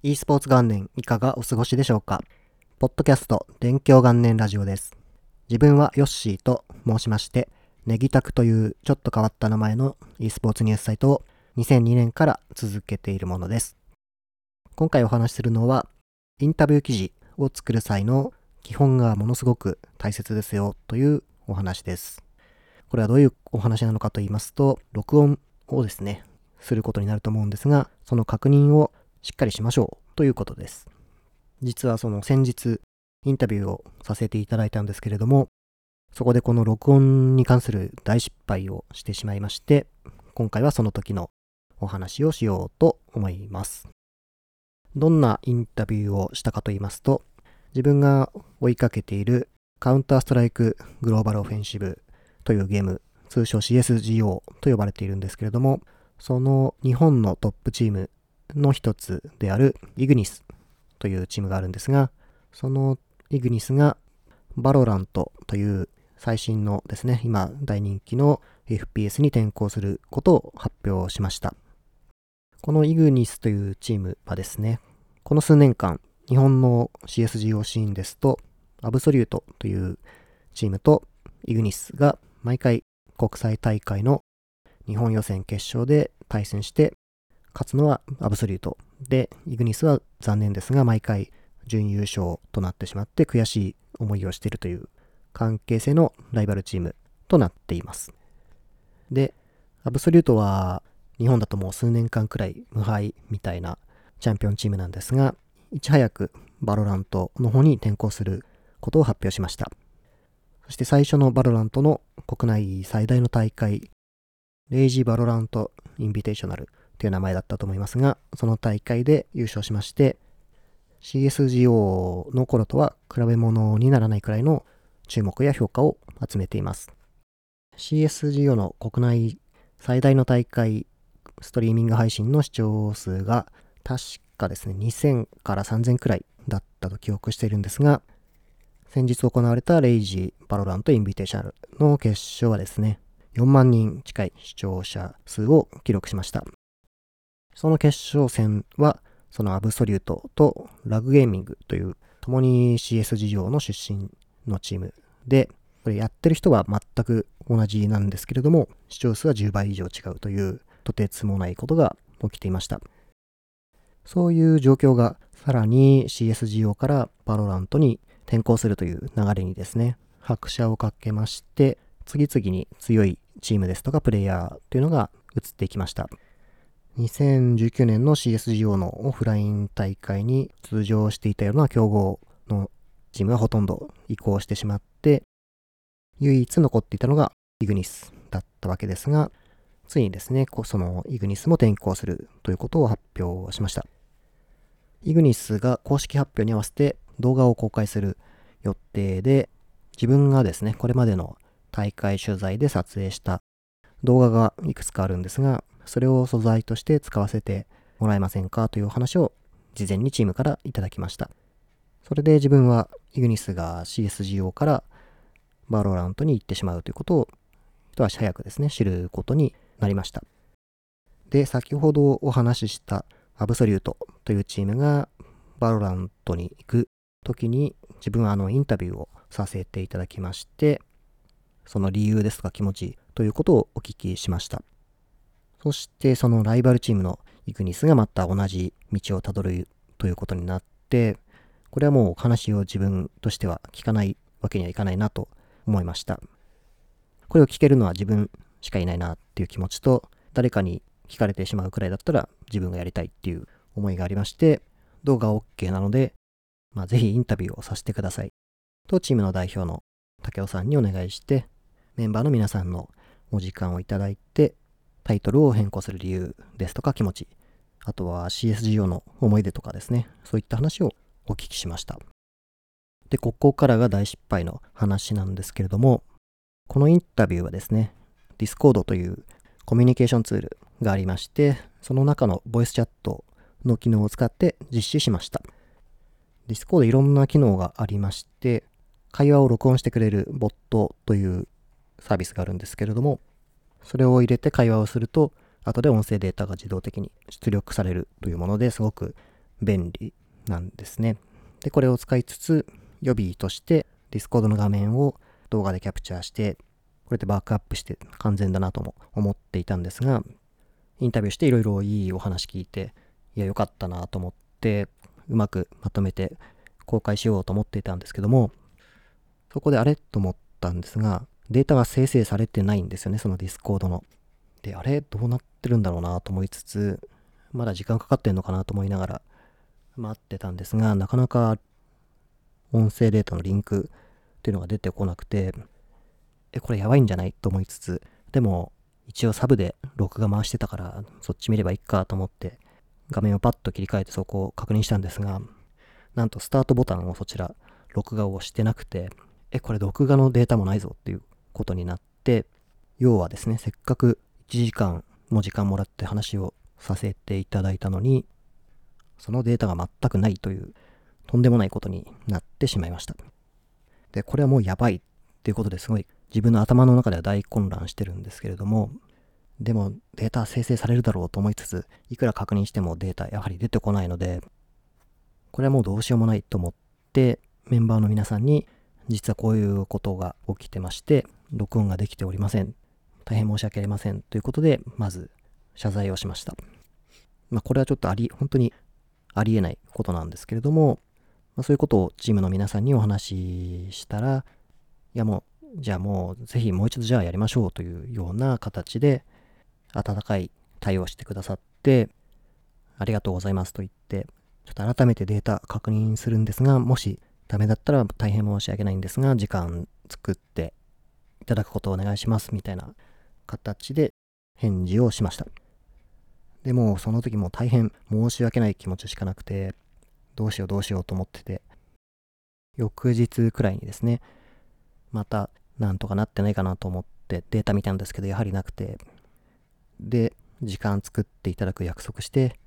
e スポーツ元年いかがお過ごしでしょうか？ポッドキャスト勉強元年ラジオです。自分はヨッシーと申しまして、ネギタクというちょっと変わった名前の e スポーツニュースサイトを2002年から続けているものです。今回お話しするのは、インタビュー記事を作る際の基本がものすごく大切ですよというお話です。これはどういうお話なのかと言いますと、録音をですね、することになると思うんですが、その確認をしっかりしましょうということです。実はその先日インタビューをさせていただいたんですけれども、そこでこの録音に関する大失敗をしてしまいまして、今回はその時のお話をしようと思います。どんなインタビューをしたかと言いますと、自分が追いかけているカウンターストライクGlobal Offensive というゲーム、通称 CSGO と呼ばれているんですけれども、その日本のトップチームの一つであるイグニスというチームがあるんですが、そのイグニスが VALORANT という最新のですね、今大人気の FPS に転向することを発表しました。このイグニスというチームはですね、この数年間、日本の CSGO シーンですと、アブソリュートというチームとイグニスが毎回国際大会の日本予選決勝で対戦して勝つのはアブソリュート。で、イグニスは残念ですが、毎回準優勝となってしまって悔しい思いをしているという関係性のライバルチームとなっています。で、アブソリュートは日本だともう数年間くらい無敗みたいなチャンピオンチームなんですが、いち早く VALORANT の方に転向することを発表しました。そして最初の VALORANT の国内最大の大会、 RAGE VALORANT Invitational という名前だったと思いますが、その大会で優勝しまして、CSGO の頃とは比べ物にならないくらいの注目や評価を集めています。CSGO の国内最大の大会、ストリーミング配信の視聴数が確かですね、2000から3000くらいだったと記憶しているんですが、先日行われた RAGE VALORANT Invitational の決勝はですね、4万人近い視聴者数を記録しました。その決勝戦は、その Absolute と Lag Gaming という共に CS 事業の出身のチームで、これやってる人は全く同じなんですけれども、視聴数は10倍以上違うという、とてつもないことが起きていました。そういう状況がさらに CSGO から VALORANT に転向するという流れにですね、拍車をかけまして、次々に強いチームですとかプレイヤーというのが移っていきました。2019年の CSGO のオフライン大会に出場していたような強豪のチームがほとんど移行してしまって、唯一残っていたのがイグニスだったわけですが、ついにですね、そのイグニスも転校するということを発表しました。イグニスが公式発表に合わせて動画を公開する予定で、自分がですね、これまでの大会取材で撮影した動画がいくつかあるんですが、それを素材として使わせてもらえませんかというお話を事前にチームからいただきました。それで自分はイグニスが CSGO から VALORANT に行ってしまうということを一足早くですね、知ることになりました。で、先ほどお話しした Absolute というチームが VALORANT に行く時に自分はあのインタビューをさせていただきまして、その理由ですとか気持ちということをお聞きしました。そしてそのライバルチームのイグニスがまた同じ道をたどるということになって、これはもう話を自分としては聞かないわけにはいかないなと思いました。これを聞けるのは自分しかいないなっていう気持ちと、誰かに聞かれてしまうくらいだったら自分がやりたいっていう思いがありまして、動画 OK なので、まあ、ぜひインタビューをさせてください。とチームの代表の竹尾さんにお願いして、メンバーの皆さんのお時間をいただいて、タイトルを変更する理由ですとか気持ち、あとは CSGO の思い出とかですね、そういった話をお聞きしました。で、ここからが大失敗の話なんですけれども、このインタビューはですね、Discord というコミュニケーションツールがありまして、その中のボイスチャットの機能を使って実施しました。Discord いろんな機能がありまして、会話を録音してくれるボットというサービスがあるんですけれども、それを入れて会話をすると、後で音声データが自動的に出力されるというものですごく便利なんですね。で、これを使いつつ予備として Discord の画面を動画でキャプチャーしてこれでバックアップして完全だなとも思っていたんですがインタビューしていろいろいいお話聞いていや良かったなと思ってうまくまとめて公開しようと思っていたんですけどもそこであれと思ったんですがデータが生成されてないんですよねその Discord の。であれどうなってるんだろうなと思いつつまだ時間かかってんのかなと思いながら待ってたんですがなかなか音声データのリンクっていうのが出てこなくてえこれやばいんじゃないと思いつつでも一応サブで録画回してたからそっち見ればいいかと思って画面をパッと切り替えてそこを確認したんですがなんとスタートボタンをそちら録画をしてなくてえこれ録画のデータもないぞっていうことになって要はですねせっかく1時間も時間もらって話をさせていただいたのにそのデータが全くないというとんでもないことになってしまいました。でこれはもうやばいっていうことですごい自分の頭の中では大混乱してるんですけれどもでもデータ生成されるだろうと思いつついくら確認してもデータやはり出てこないのでこれはもうどうしようもないと思ってメンバーの皆さんに実はこういうことが起きてまして録音ができておりません。大変申し訳ありません。ということでまず謝罪をしました。まあこれはちょっとあり本当にありえないことなんですけれども、まあ、そういうことをチームの皆さんにお話ししたらいやもうじゃあもうぜひもう一度じゃあやりましょうというような形で温かい対応してくださってありがとうございますと言ってちょっと改めてデータ確認するんですがもしダメだったら大変申し訳ないんですが時間作っていただくことをお願いしますみたいな形で返事をしました。でもその時も大変申し訳ない気持ちしかなくてどうしようどうしようと思ってて翌日くらいにですねまたなんとかなってないかなと思ってデータ見たんですけどやはりなくてで時間作っていただく約束して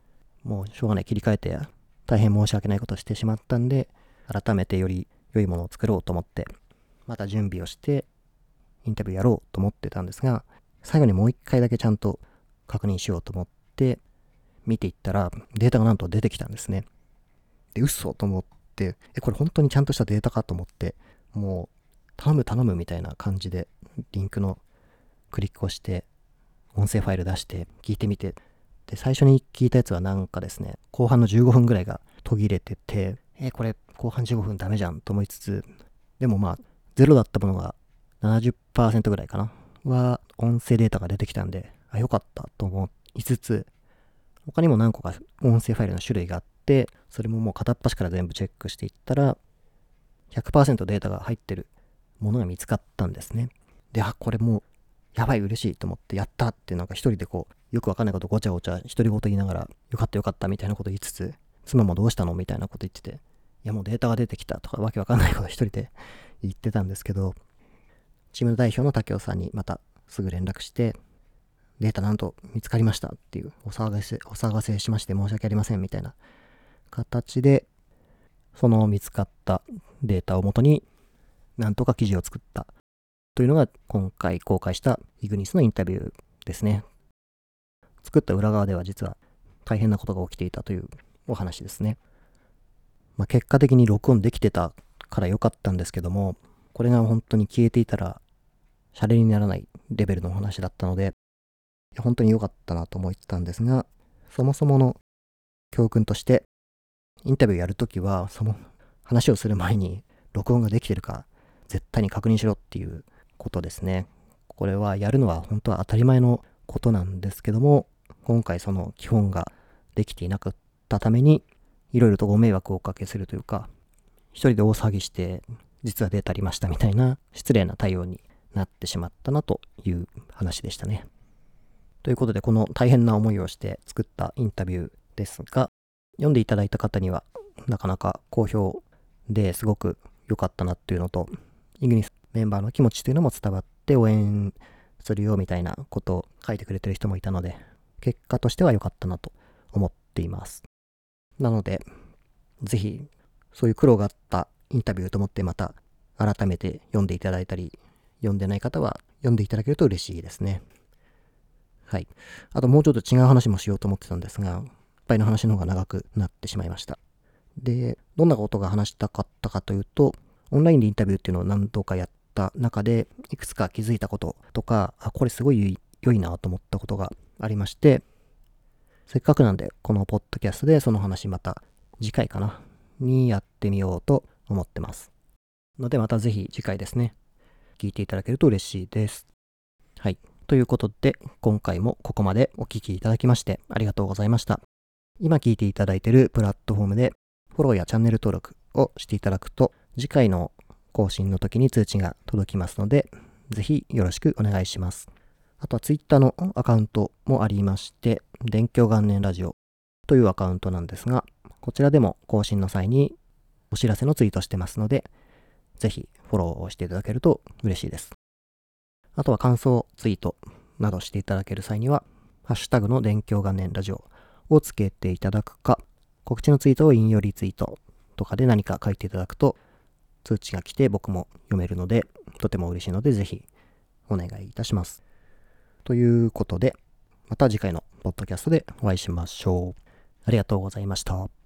もうしょうがない切り替えて大変申し訳ないことをしてしまったんで改めてより良いものを作ろうと思ってまた準備をしてインタビューやろうと思ってたんですが最後にもう一回だけちゃんと確認しようと思って見ていったらデータがなんと出てきたんですね。で嘘と思ってえこれ本当にちゃんとしたデータかと思ってもう頼む頼むみたいな感じでリンクのクリックをして音声ファイル出して聞いてみて。で最初に聞いたやつはなんかですね後半の15分ぐらいが途切れててえー、これ後半15分ダメじゃんと思いつつでもまあゼロだったものが70%ぐらいかなは音声データが出てきたんであよかったと思いつつ他にも何個か音声ファイルの種類があってそれももう片っ端から全部チェックしていったら100%データが入ってるものが見つかったんですね。で、あ、これもう、やばい、嬉しいと思って、やったってなんか一人でこう、よくわかんないことごちゃごちゃ、独り言言いながら、よかったよかったみたいなこと言いつつ、妻もどうしたのみたいなこと言ってて、いやもうデータが出てきたとか、わけわかんないこと一人で言ってたんですけど、チーム代表の竹雄さんにまたすぐ連絡して、データなんと見つかりましたっていう、お騒がせ、お騒がせしまして申し訳ありませんみたいな形で、その見つかったデータをもとになんとか記事を作ったというのが今回公開したイグニスのインタビューですね。作った裏側では実は大変なことが起きていたというお話ですね。まあ、結果的に録音できてたから良かったんですけども、これが本当に消えていたら、シャレにならないレベルの話だったので、本当に良かったなと思ってたんですが、そもそもの教訓として、インタビューやるときは、その話をする前に録音ができてるか絶対に確認しろっていうことですね。これはやるのは本当は当たり前のことなんですけども、今回その基本ができていなかったために、いろいろとご迷惑をおかけするというか、一人で大騒ぎして、実はデータありましたみたいな失礼な対応になってしまったなという話でしたね。ということで、この大変な思いをして作ったインタビューですが、読んでいただいた方にはなかなか好評ですごく良かったなっていうのと、イグニスメンバーの気持ちというのも伝わって応援するよみたいなことを書いてくれてる人もいたので、結果としては良かったなと思っています。なので、ぜひ、そういう苦労があったインタビューと思ってまた改めて読んでいただいたり、読んでない方は読んでいただけると嬉しいですね。はい。あともうちょっと違う話もしようと思ってたんですが、やっ敗の話の方が長くなってしまいました。で、どんなことが話したかったかというと、オンラインでインタビューっていうのを何度かやった中で、いくつか気づいたこととか、あ、これすごい良いなと思ったことがありまして、せっかくなんで、このポッドキャストでその話また次回かな、にやってみようと思ってます。のでまたぜひ次回ですね、聞いていただけると嬉しいです。はい。ということで、今回もここまでお聴きいただきましてありがとうございました。今聞いていただいているプラットフォームでフォローやチャンネル登録をしていただくと、次回の更新の時に通知が届きますので、ぜひよろしくお願いします。あとは Twitter のアカウントもありまして、電気元年ラジオというアカウントなんですが、こちらでも更新の際にお知らせのツイートしてますので、ぜひフォローをしていただけると嬉しいです。あとは感想ツイートなどしていただける際には、ハッシュタグの電気元年ラジオをつけていただくか、告知のツイートを引用リツイートとかで何か書いていただくと、通知が来て僕も読めるので、とても嬉しいので、ぜひお願いいたします。ということで、また次回のポッドキャストでお会いしましょう。ありがとうございました。